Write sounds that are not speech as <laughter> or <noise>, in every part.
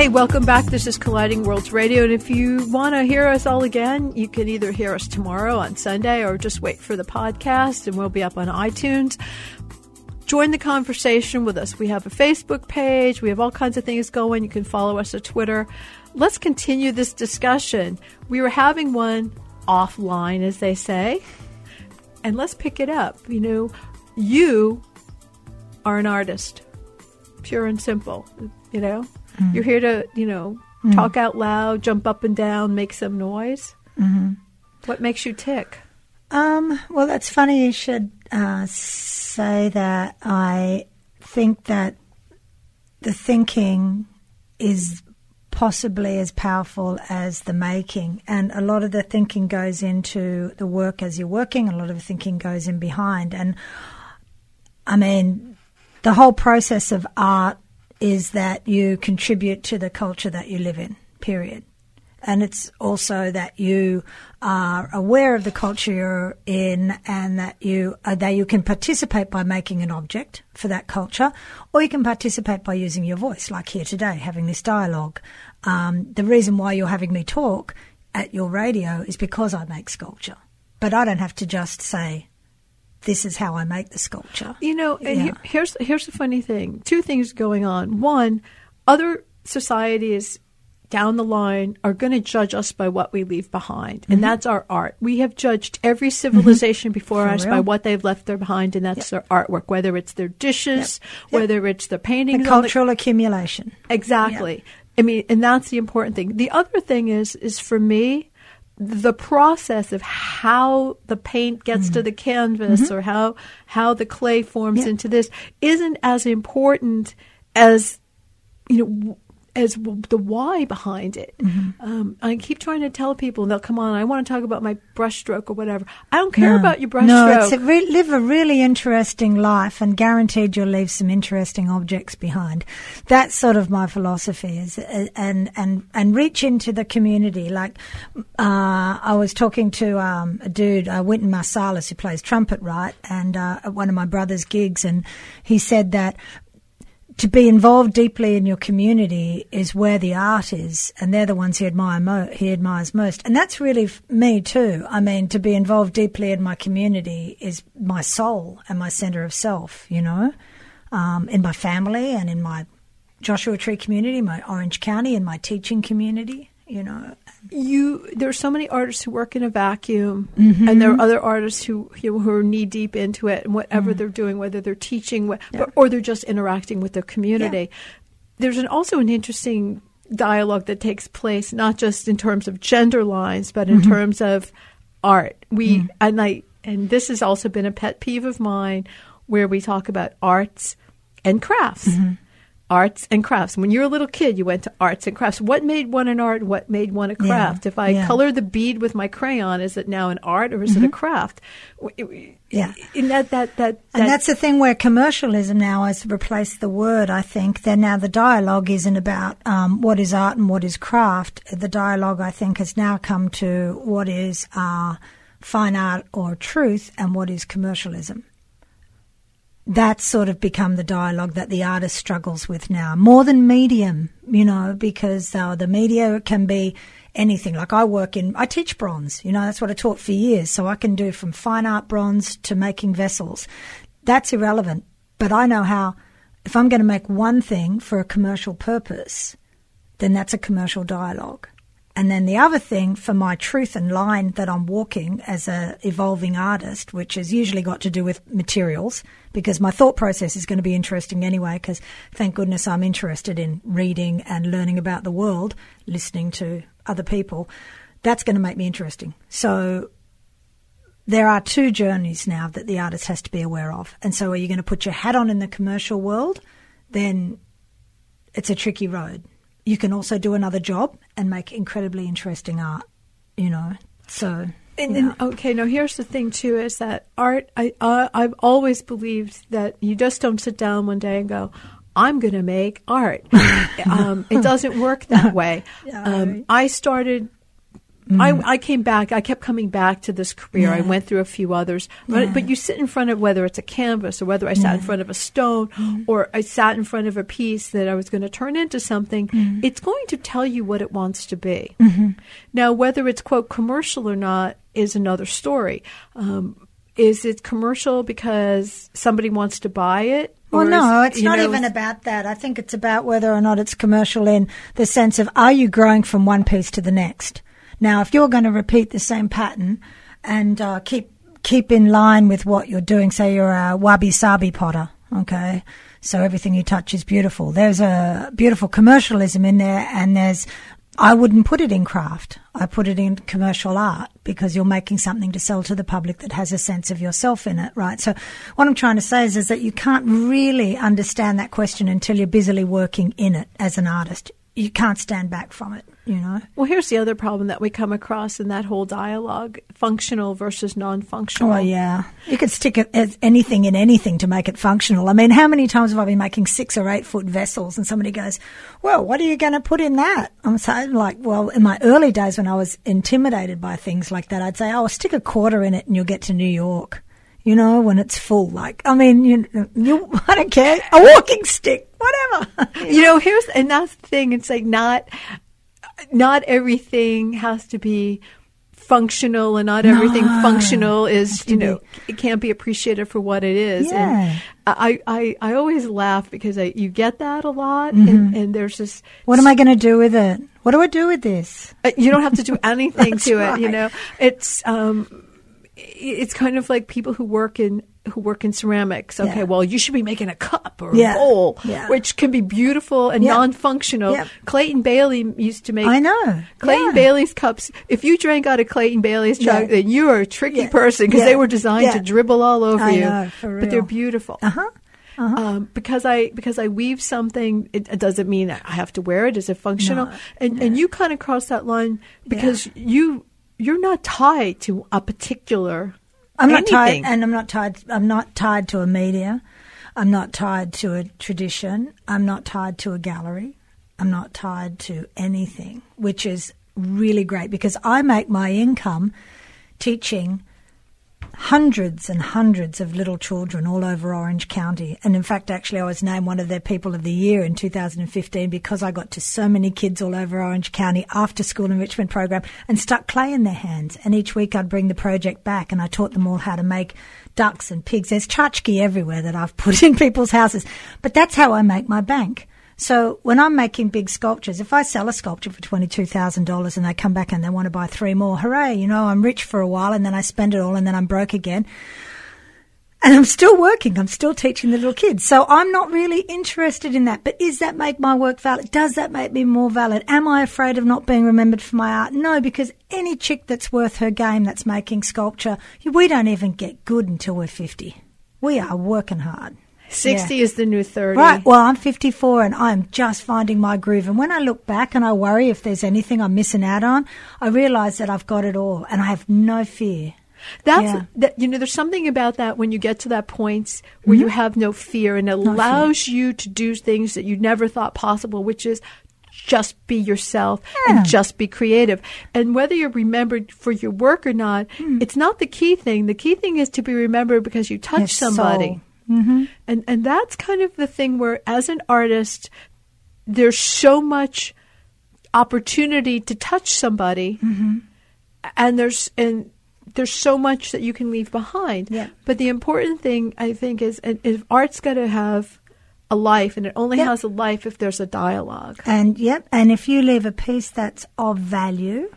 Hey, welcome back. This is Colliding Worlds Radio. And if you want to hear us all again, you can either hear us tomorrow on Sunday or just wait for the podcast and we'll be up on iTunes. Join the conversation with us. We have a Facebook page. We have all kinds of things going. You can follow us on Twitter. Let's continue this discussion. We were having one offline, as they say, and let's pick it up. You know, you are an artist, pure and simple. You know, Mm-hmm. You're here to, you know, mm-hmm. talk out loud, jump up and down, make some noise. Mm-hmm. What makes you tick? Um, well, that's funny you should uh, say that. I think that the thinking is possibly as powerful as the making. And a lot of the thinking goes into the work as you're working, a lot of the thinking goes in behind. And I mean, the whole process of art is that you contribute to the culture that you live in, period. And it's also that you are aware of the culture you're in and that you, uh, that you can participate by making an object for that culture, or you can participate by using your voice, like here today, having this dialogue. Um, the reason why you're having me talk at your radio is because I make sculpture. But I don't have to just say, this is how I make the sculpture. You know, and yeah. here's here's the funny thing. Two things going on. One, other societies down the line are going to judge us by what we leave behind, and mm-hmm. that's our art. We have judged every mm-hmm. civilization mm-hmm. before For us real? by what they've left there behind, and that's yep. their artwork, whether it's their dishes, yep. Yep. whether it's their paintings, the cultural the, accumulation. Exactly. I mean, and that's the important thing. The other thing is, is for me, the process of how the paint gets mm-hmm. to the canvas mm-hmm. or how how the clay forms yeah. into this isn't as important as you know as the why behind it. Mm-hmm. Um, I keep trying to tell people, they'll come on. I want to talk about my brushstroke or whatever. I don't care no. about your brushstroke. No, it's a re- live a really interesting life, and guaranteed you'll leave some interesting objects behind. That's sort of my philosophy. Is uh, and and and reach into the community. Like uh, I was talking to um, a dude, uh, Wynton Marsalis, who plays trumpet, right, and uh, at one of my brother's gigs, and he said that to be involved deeply in your community is where the art is, and they're the ones he admire mo- he admires most, and that's really f- me too. I mean, to be involved deeply in my community is my soul and my center of self. You know, um, in my family and in my Joshua Tree community, my Orange County, and my teaching community. You know, you there are so many artists who work in a vacuum mm-hmm. and there are other artists who you know, who are knee deep into it and whatever mm-hmm. they're doing whether they're teaching yeah. or they're just interacting with their community yeah. there's an, also an interesting dialogue that takes place not just in terms of gender lines but in mm-hmm. terms of art we mm. and I and this has also been a pet peeve of mine where we talk about arts and crafts mm-hmm arts and crafts. When you were a little kid, you went to arts and crafts. What made one an art? What made one a craft? Yeah, if I yeah. color the bead with my crayon, is it now an art or is mm-hmm. it a mm-hmm. craft? Yeah, in that, that, that, and that's the thing where commercialism now has replaced the word. I think that now the dialogue isn't about um, what is art and what is craft. The dialogue, I think, has now come to what is uh, fine art or truth and what is commercialism that's sort of become the dialogue that the artist struggles with now, more than medium, you know, because uh, the media can be anything. Like I work in, I teach bronze, you know, that's what I taught for years. So I can do from fine art bronze to making vessels. That's irrelevant. But I know how, if I'm going to make one thing for a commercial purpose, then that's a commercial dialogue. And then the other thing for my truth and line that I'm walking as a evolving artist, which has usually got to do with materials, because my thought process is going to be interesting anyway, because thank goodness I'm interested in reading and learning about the world, listening to other people. That's going to make me interesting. So there are two journeys now that the artist has to be aware of. And so are you going to put your hat on in the commercial world? Then it's a tricky road you can also do another job and make incredibly interesting art, you know. So. And then, okay, now here's the thing too: is that art? I uh, I've always believed that you just don't sit down one day and go, "I'm going to make art." <laughs> um, it doesn't work that <laughs> way. Yeah, um, I started I, mm. I came back. I kept coming back to this career. I went through a few others, but, Yeah. but you sit in front of whether it's a canvas or whether I sat in front of a stone mm-hmm. or I sat in front of a piece that I was going to turn into something. Mm-hmm. It's going to tell you what it wants to be. Mm-hmm. Now, whether it's quote commercial or not is another story. Um, is it commercial because somebody wants to buy it? Well, no, it's not know, even about that. I think it's about whether or not it's commercial in the sense of are you growing from one piece to the next. Now, if you're going to repeat the same pattern and uh, keep keep in line with what you're doing, say you're a wabi sabi potter, okay, so everything you touch is beautiful. There's a beautiful commercialism in there, and there's I wouldn't put it in craft. I put it in commercial art because you're making something to sell to the public that has a sense of yourself in it, right? So what I'm trying to say is, is that you can't really understand that question until you're busily working in it as an artist. You can't stand back from it, you know? Well, here's the other problem that we come across in that whole dialogue functional versus non functional. Oh, yeah. You could stick anything in anything to make it functional. I mean, how many times have I been making six or eight foot vessels and somebody goes, well, what are you going to put in that? I'm saying like, well, in my early days when I was intimidated by things like that, I'd say, oh, stick a quarter in it and you'll get to New York. You know, when it's full, like, I mean, you, you, <laughs> I don't care, a walking stick, whatever. You know, here's and that's the thing. It's like not not everything has to be functional, and not everything No. functional is you know be- it can't be appreciated for what it is. Yeah. And I, I I always laugh because I, you get that a lot, Mm-hmm. and, and there's this. what am I going to do with it? What do I do with this? Uh, you don't have to do <laughs> anything to it. You know, it's um, it's kind of like people who work in who work in ceramics. Okay, Yeah. well, you should be making a cup or Yeah. a bowl, Yeah. which can be beautiful and non-functional. Clayton Bailey used to make. I know. Clayton. Bailey's cups. If you drank out of Clayton Bailey's jug, then you are a tricky person because they were designed to dribble all over I you. know, But they're beautiful. Uh huh. Um, because I because I weave something, it, it doesn't mean I have to wear it. Is it functional? No, and and you kind of cross that line because you you're not tied to a particular. I'm not tied, and I'm not tied. I'm not tied to a media. I'm not tied to a tradition. I'm not tied to a gallery. I'm not tied to anything, which is really great because I make my income teaching hundreds and hundreds of little children all over Orange County. And in fact, actually, I was named one of their People of the Year in 2015 because I got to so many kids all over Orange County after school enrichment program and stuck clay in their hands. And each week I'd bring the project back and I taught them all how to make ducks and pigs. There's tchotchke everywhere that I've put <laughs> in people's houses. But that's how I make my bank. So when I'm making big sculptures, if I sell a sculpture for twenty-two thousand dollars and they come back and they want to buy three more, hooray! You know, I'm rich for a while and then I spend it all and then I'm broke again. And I'm still working. I'm still teaching the little kids. So I'm not really interested in that. But is that make my work valid? Does that make me more valid? Am I afraid of not being remembered for my art? No, because any chick that's worth her game that's making sculpture, we don't even get good until we're 50. We are working hard. Sixty Yeah. is the new thirty. Right. Well, I'm 54 and I'm just finding my groove. And when I look back and I worry if there's anything I'm missing out on, I realize that I've got it all and I have no fear. That's Yeah. that. You know, there's something about that when you get to that point where you have no fear and Mm-hmm. fear. allows you to do things that you never thought possible, which is just be yourself Yeah. and just be creative. And whether you're remembered for your work or not, Hmm. it's not the key thing. The key thing is to be remembered because you touch somebody. Soul. And and that's kind of the thing where as an artist there's so much opportunity to touch somebody Mm-hmm. and there's and there's so much that you can leave behind. Yeah. But the important thing I think is and if art's got to have a life and it only Yeah. has a life if there's a dialogue. And yep, and if you leave a piece that's of value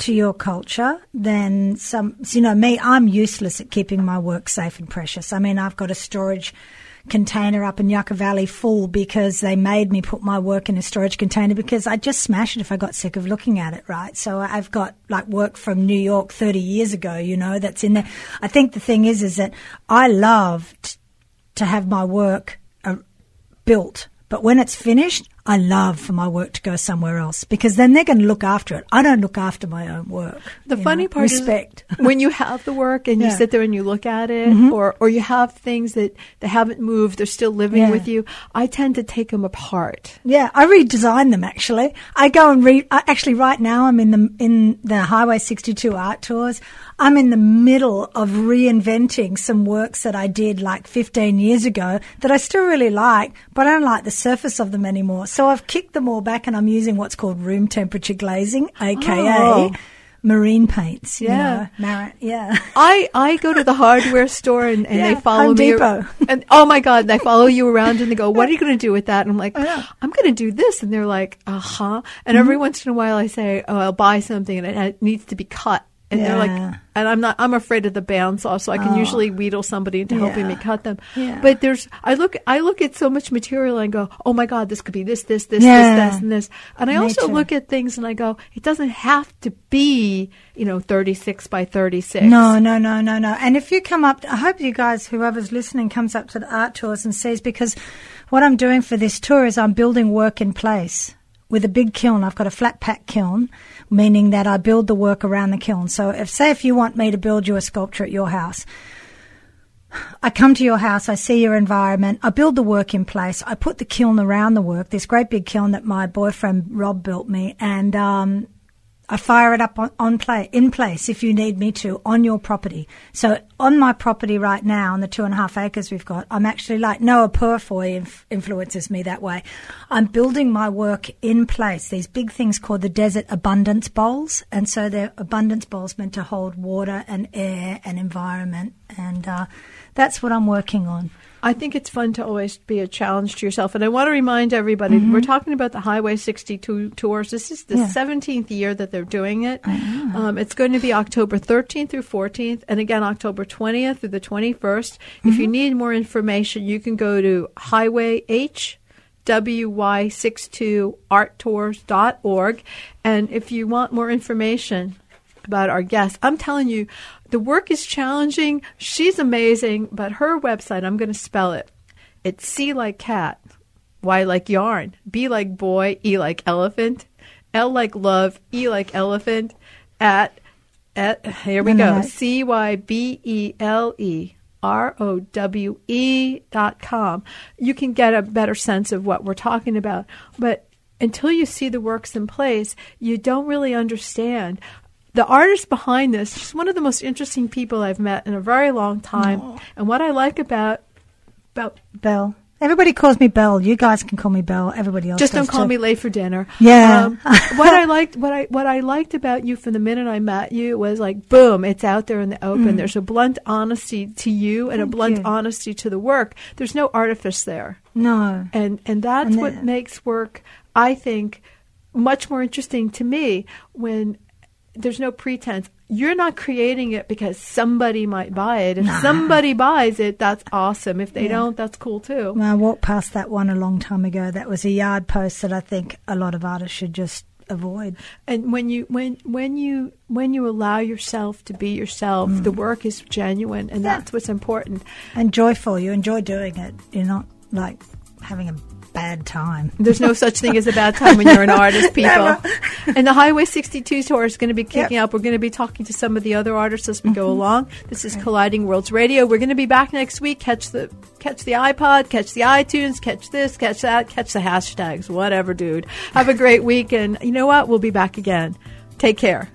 to your culture, then some, you know, me, I'm useless at keeping my work safe and precious. I mean, I've got a storage container up in Yucca Valley full because they made me put my work in a storage container because I'd just smash it if I got sick of looking at it, right? So I've got like work from New York 30 years ago, you know, that's in there. I think the thing is, is that I love t- to have my work uh, built. But when it's finished, I love for my work to go somewhere else because then they're going to look after it. I don't look after my own work. The funny know, part respect. is <laughs> when you have the work and you Yeah. Mm-hmm. sit there and you look at it, or or you have things that they haven't moved, they're still living Yeah. with you. I tend to take them apart. Yeah, I redesign them actually. I go and read. Actually, right now I'm in the in the Highway 62 art tours. I'm in the middle of reinventing some works that I did like 15 years ago that I still really like, but I don't like the surface of them anymore. So I've kicked them all back and I'm using what's called room temperature glazing, aka Oh. marine paints. Yeah. you know, mar- yeah. <laughs> I, I go to the hardware store and, and Yeah, they follow Home me. Depot. <laughs> And oh my God, they follow you around and they go, What are you going to do with that? And I'm like, Yeah. I'm going to do this. And they're like, Uh huh. And Mm-hmm. every once in a while I say, Oh, I'll buy something and it, it needs to be cut. And they're like, and I'm not, I'm afraid of the bandsaw, so I can Oh. usually wheedle somebody into helping me cut them. Yeah. But there's, I look, I look at so much material and go, oh my God, this could be this, this, this, Yeah. this, this, and this. And I Me also look at things and I go, it doesn't have to be, you know, 36 by 36. No, no, no, no, no. And if you come up, I hope you guys, whoever's listening, comes up to the art tours and sees because what I'm doing for this tour is I'm building work in place with a big kiln. I've got a flat pack kiln, meaning that I build the work around the kiln. So if, say, if you want me to build you a sculpture at your house, I come to your house, I see your environment, I build the work in place, I put the kiln around the work, this great big kiln that my boyfriend Rob built me, and um, I fire it up on, on play in place if you need me to on your property. So on my property right now, on the two and a half acres we've got, I'm actually like Noah Purifoy inf- influences me that way. I'm building my work in place. These big things called the desert abundance bowls, and so they're abundance bowls meant to hold water and air and environment, and uh, that's what I'm working on. I think it's fun to always be a challenge to yourself. And I want to remind everybody we're talking about the Highway 62 tours. This is the Mm-hmm. Yeah. 17th year that they're doing it. Um, it's going to be October 13th through 14th, and again October 20th through the 21st. If Mm-hmm. you need more information, you can go to Highway H. WY62arttours.org. And if you want more information about our guest, I'm telling you, the work is challenging. She's amazing, but her website, I'm going to spell it. It's C like cat, Y like yarn, B like boy, E like elephant, L like love, E like elephant, at, at here we go. C Y B E L E R O W E dot com. You can get a better sense of what we're talking about. But until you see the works in place, you don't really understand. The artist behind this, she's one of the most interesting people I've met in a very long time. And what I like about about Belle. Everybody calls me Belle. You guys can call me Belle. Everybody else just don't call too. me late for dinner. Yeah. Um, what I liked, what I what I liked about you from the minute I met you was like, boom, it's out there in the open. There's a blunt honesty to you and a Mm. Blunt you. honesty to the work. There's no artifice there, No. and and that's And what makes work, I think, much more interesting to me when. There's no pretense. You're not creating it because somebody might buy it. If somebody buys it, that's awesome. If they Yeah. don't, that's cool too. Well, I walked past that one a long time ago. That was a yard post that I think a lot of artists should just avoid. and when you when when you when you allow yourself to be yourself the work is genuine and Mm. Yeah. that's what's important And joyful. You enjoy doing it. You're not like having a bad time. there's no such thing as a bad time when you're an artist <laughs> people. And the highway 62 tour is going to be kicking Yep. up. We're going to be talking to some of the other artists as we go mm-hmm. along. This is colliding worlds radio. We're going to be back next week. Catch the catch the ipod catch the itunes catch this catch that catch the hashtags whatever dude. Have a great week and you know what? We'll be back again. Take care